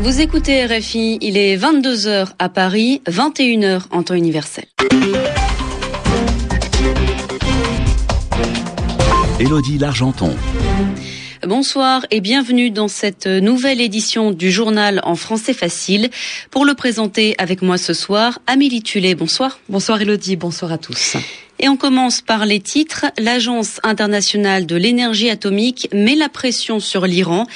Vous écoutez RFI, il est 22h à Paris, 21h en temps universel. Élodie Largenton. Bonsoir et bienvenue dans cette nouvelle édition du journal en français facile. Pour le présenter avec moi ce soir, Amélie Tullet, bonsoir. Bonsoir Elodie, bonsoir à tous. Et on commence par les titres. L'Agence internationale de l'énergie atomique met la pression sur l'Iran.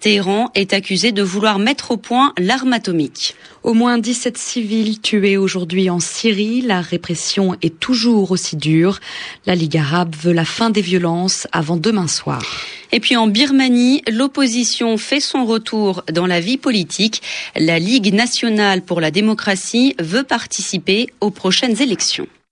Téhéran est accusé de vouloir mettre au point l'arme atomique. Au moins 17 civils tués aujourd'hui en Syrie. La répression est toujours aussi dure. La Ligue arabe veut la fin des violences avant demain soir. Et puis en Birmanie, l'opposition fait son retour dans la vie politique. La Ligue nationale pour la démocratie veut participer aux prochaines élections.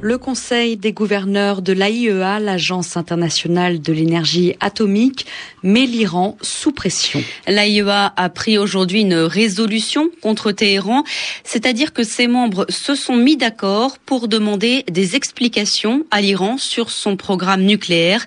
Le Conseil des gouverneurs de l'AIEA, l'Agence internationale de l'énergie atomique, met l'Iran sous pression. L'AIEA a pris aujourd'hui une résolution contre Téhéran, c'est-à-dire que ses membres se sont mis d'accord pour demander des explications à l'Iran sur son programme nucléaire,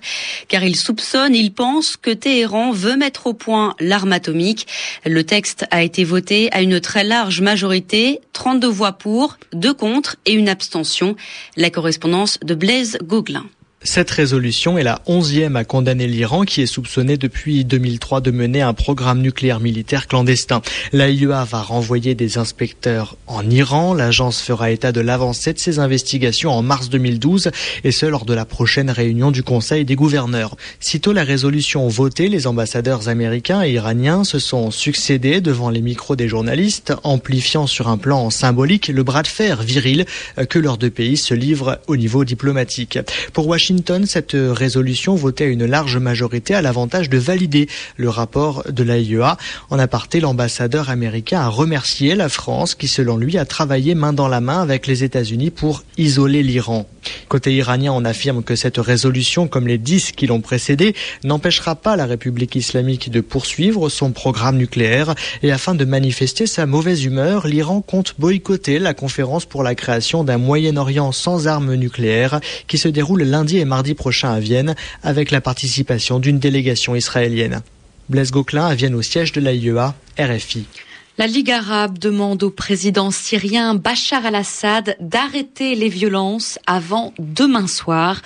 car ils soupçonnent, ils pensent que Téhéran veut mettre au point l'arme atomique. Le texte a été voté à une très large majorité, 32 voix pour, 2 contre et une abstention. La correspondance de Blaise Gauguelin. Cette résolution est la onzième à condamner l'Iran qui est soupçonné depuis 2003 de mener un programme nucléaire militaire clandestin. L'AIEA va renvoyer des inspecteurs en Iran. L'agence fera état de l'avancée de ses investigations en mars 2012 et ce lors de la prochaine réunion du Conseil des gouverneurs. Sitôt la résolution votée, les ambassadeurs américains et iraniens se sont succédés devant les micros des journalistes, amplifiant sur un plan symbolique le bras de fer viril que leurs deux pays se livrent au niveau diplomatique. Pour Washington, Washington, cette résolution votée à une large majorité a l'avantage de valider le rapport de l'AIEA. En aparté, l'ambassadeur américain a remercié la France qui, selon lui, a travaillé main dans la main avec les États-Unis pour isoler l'Iran. Côté iranien, on affirme que cette résolution, comme les dix qui l'ont précédée, n'empêchera pas la République islamique de poursuivre son programme nucléaire et afin de manifester sa mauvaise humeur, l'Iran compte boycotter la conférence pour la création d'un Moyen-Orient sans armes nucléaires qui se déroule lundi mardi prochain à Vienne avec la participation d'une délégation israélienne. Blaise Gauquelin à Vienne au siège de l'AIEA, RFI. La Ligue arabe demande au président syrien Bachar al-Assad d'arrêter les violences avant demain soir.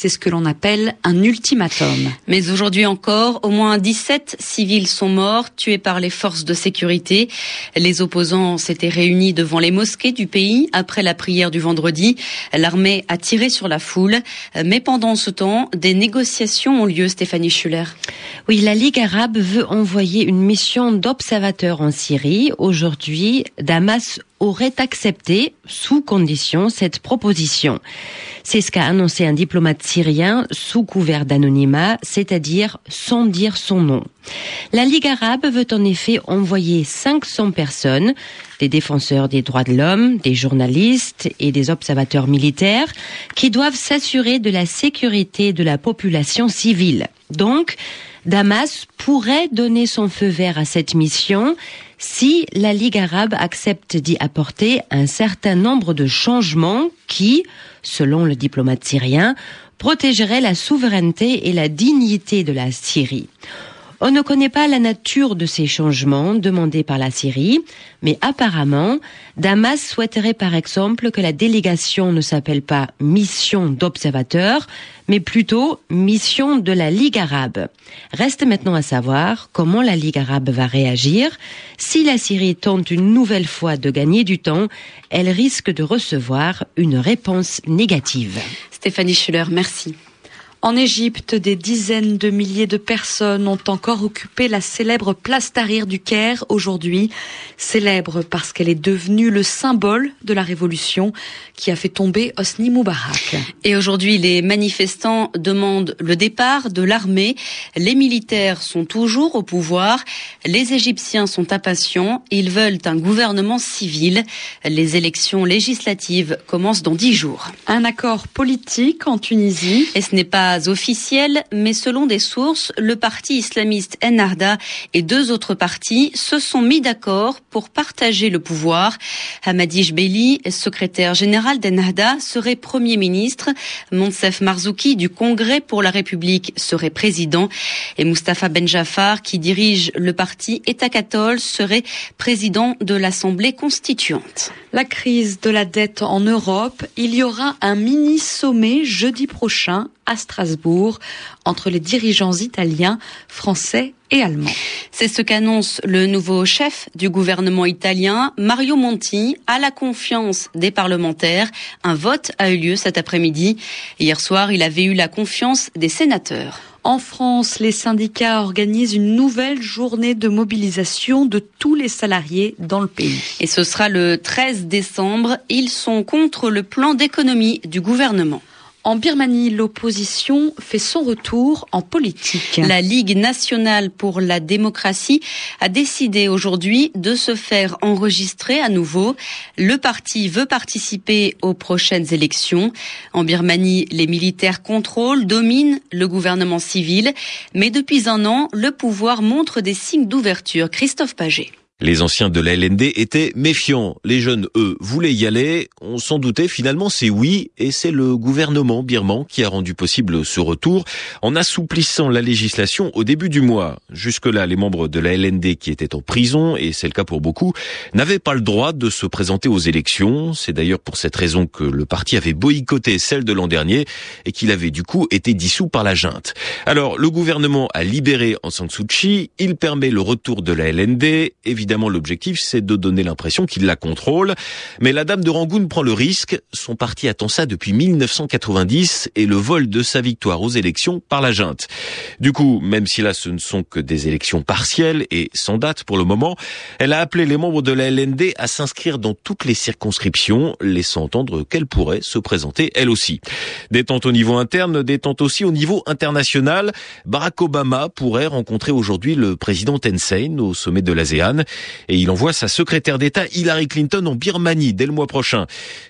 C'est ce que l'on appelle un ultimatum. Mais aujourd'hui encore, au moins 17 civils sont morts, tués par les forces de sécurité. Les opposants s'étaient réunis devant les mosquées du pays après la prière du vendredi. L'armée a tiré sur la foule. Mais pendant ce temps, des négociations ont lieu, Stéphanie Schuller. Oui, la Ligue arabe veut envoyer une mission d'observateurs en Syrie. Aujourd'hui, Damas aurait accepté, sous condition, cette proposition. C'est ce qu'a annoncé un diplomate syrien sous couvert d'anonymat, c'est-à-dire sans dire son nom. La Ligue arabe veut en effet envoyer 500 personnes, des défenseurs des droits de l'homme, des journalistes et des observateurs militaires, qui doivent s'assurer de la sécurité de la population civile. Donc, Damas pourrait donner son feu vert à cette mission si la Ligue arabe accepte d'y apporter un certain nombre de changements qui, selon le diplomate syrien, protégeraient la souveraineté et la dignité de la Syrie. On ne connaît pas la nature de ces changements demandés par la Syrie, mais apparemment, Damas souhaiterait par exemple que la délégation ne s'appelle pas mission d'observateurs, mais plutôt mission de la Ligue arabe. Reste maintenant à savoir comment la Ligue arabe va réagir. Si la Syrie tente une nouvelle fois de gagner du temps, elle risque de recevoir une réponse négative. Stéphanie Schuller, merci. En Égypte, des dizaines de milliers de personnes ont encore occupé la célèbre place Tahrir du Caire aujourd'hui. Célèbre parce qu'elle est devenue le symbole de la révolution qui a fait tomber Hosni Moubarak. Et aujourd'hui, les manifestants demandent le départ de l'armée. Les militaires sont toujours au pouvoir. Les Égyptiens sont impatients. Ils veulent un gouvernement civil. Les élections législatives commencent dans dix jours. Un accord politique en Tunisie. Et ce n'est pas pas officiel, mais selon des sources, le parti islamiste Ennahda et deux autres partis se sont mis d'accord pour partager le pouvoir. Hamadi Jbeli, secrétaire général d'Ennahda, serait premier ministre. Monsef Marzouki du Congrès pour la République serait président. Et Mustafa Benjafar, qui dirige le parti État-Cathol, serait président de l'Assemblée constituante. La crise de la dette en Europe, il y aura un mini-sommet jeudi prochain à Strasbourg entre les dirigeants italiens, français et allemands. C'est ce qu'annonce le nouveau chef du gouvernement italien, Mario Monti, à la confiance des parlementaires. Un vote a eu lieu cet après-midi. Hier soir, il avait eu la confiance des sénateurs. En France, les syndicats organisent une nouvelle journée de mobilisation de tous les salariés dans le pays. Et ce sera le 13 décembre. Ils sont contre le plan d'économie du gouvernement. En Birmanie, l'opposition fait son retour en politique. La Ligue nationale pour la démocratie a décidé aujourd'hui de se faire enregistrer à nouveau. Le parti veut participer aux prochaines élections. En Birmanie, les militaires contrôlent, dominent le gouvernement civil, mais depuis un an, le pouvoir montre des signes d'ouverture. Christophe Paget. Les anciens de la LND étaient méfiants. Les jeunes, eux, voulaient y aller. On s'en doutait, finalement, c'est oui. Et c'est le gouvernement birman qui a rendu possible ce retour en assouplissant la législation au début du mois. Jusque-là, les membres de la LND qui étaient en prison, et c'est le cas pour beaucoup, n'avaient pas le droit de se présenter aux élections. C'est d'ailleurs pour cette raison que le parti avait boycotté celle de l'an dernier et qu'il avait du coup été dissous par la junte. Alors, le gouvernement a libéré Aung San. Il permet le retour de la LND. Évidemment, évidemment, l'objectif, c'est de donner l'impression qu'il la contrôle. Mais la dame de Rangoon prend le risque. Son parti attend ça depuis 1990 et le vol de sa victoire aux élections par la junte. Du coup, même si là, ce ne sont que des élections partielles et sans date pour le moment, elle a appelé les membres de la LND à s'inscrire dans toutes les circonscriptions, laissant entendre qu'elle pourrait se présenter elle aussi. Détente au niveau interne, détente aussi au niveau international. Barack Obama pourrait rencontrer aujourd'hui le président Tencent au sommet de l'ASEAN et il envoie sa secrétaire d'État Hillary Clinton en Birmanie dès le mois prochain.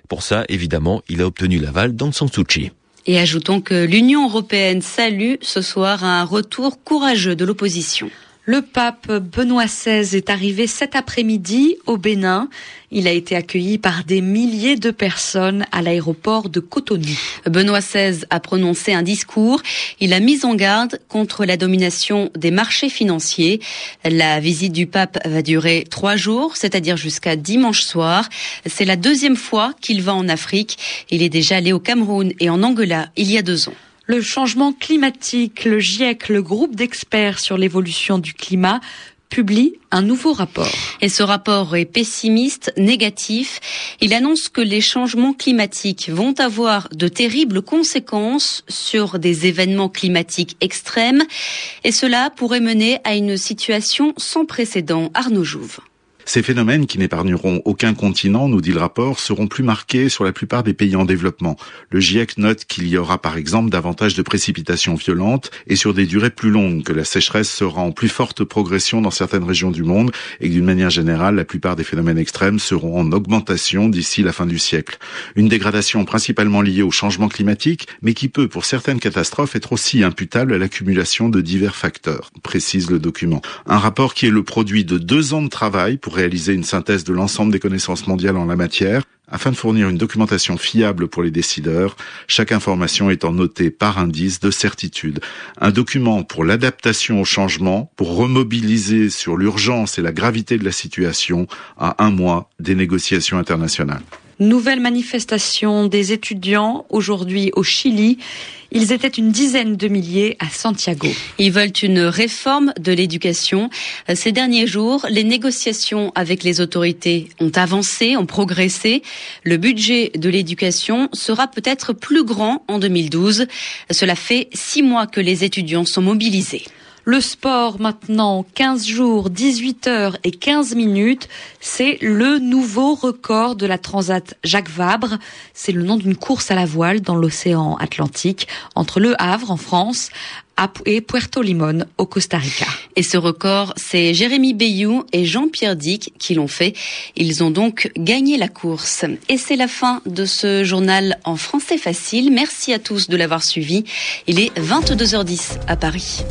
Pour ça, évidemment, il a obtenu l'aval d'Aung San Suu Kyi. Et ajoutons que l'Union européenne salue ce soir un retour courageux de l'opposition. Le pape Benoît XVI est arrivé cet après-midi au Bénin. Il a été accueilli par des milliers de personnes à l'aéroport de Cotonou. Benoît XVI a prononcé un discours. Il a mis en garde contre la domination des marchés financiers. La visite du pape va durer trois jours, c'est-à-dire jusqu'à dimanche soir. C'est la deuxième fois qu'il va en Afrique. Il est déjà allé au Cameroun et en Angola il y a deux ans le changement climatique, le GIEC, le groupe d'experts sur l'évolution du climat, publie un nouveau rapport. Et ce rapport est pessimiste, négatif. Il annonce que les changements climatiques vont avoir de terribles conséquences sur des événements climatiques extrêmes et cela pourrait mener à une situation sans précédent. Arnaud Jouve. Ces phénomènes, qui n'épargneront aucun continent, nous dit le rapport, seront plus marqués sur la plupart des pays en développement. Le GIEC note qu'il y aura par exemple davantage de précipitations violentes et sur des durées plus longues, que la sécheresse sera en plus forte progression dans certaines régions du monde et que d'une manière générale, la plupart des phénomènes extrêmes seront en augmentation d'ici la fin du siècle. Une dégradation principalement liée au changement climatique, mais qui peut, pour certaines catastrophes, être aussi imputable à l'accumulation de divers facteurs, précise le document. Un rapport qui est le produit de deux ans de travail pour réaliser une synthèse de l'ensemble des connaissances mondiales en la matière, afin de fournir une documentation fiable pour les décideurs, chaque information étant notée par indice de certitude. Un document pour l'adaptation au changement, pour remobiliser sur l'urgence et la gravité de la situation à un mois des négociations internationales. Nouvelle manifestation des étudiants aujourd'hui au Chili. Ils étaient une dizaine de milliers à Santiago. Ils veulent une réforme de l'éducation. Ces derniers jours, les négociations avec les autorités ont avancé, ont progressé. Le budget de l'éducation sera peut-être plus grand en 2012. Cela fait six mois que les étudiants sont mobilisés. Le sport maintenant, 15 jours, 18 heures et 15 minutes, c'est le nouveau record de la Transat Jacques Vabre. C'est le nom d'une course à la voile dans l'océan Atlantique entre Le Havre en France et Puerto Limón au Costa Rica. Et ce record, c'est Jérémy Bayou et Jean-Pierre Dick qui l'ont fait. Ils ont donc gagné la course. Et c'est la fin de ce journal en français facile. Merci à tous de l'avoir suivi. Il est 22h10 à Paris.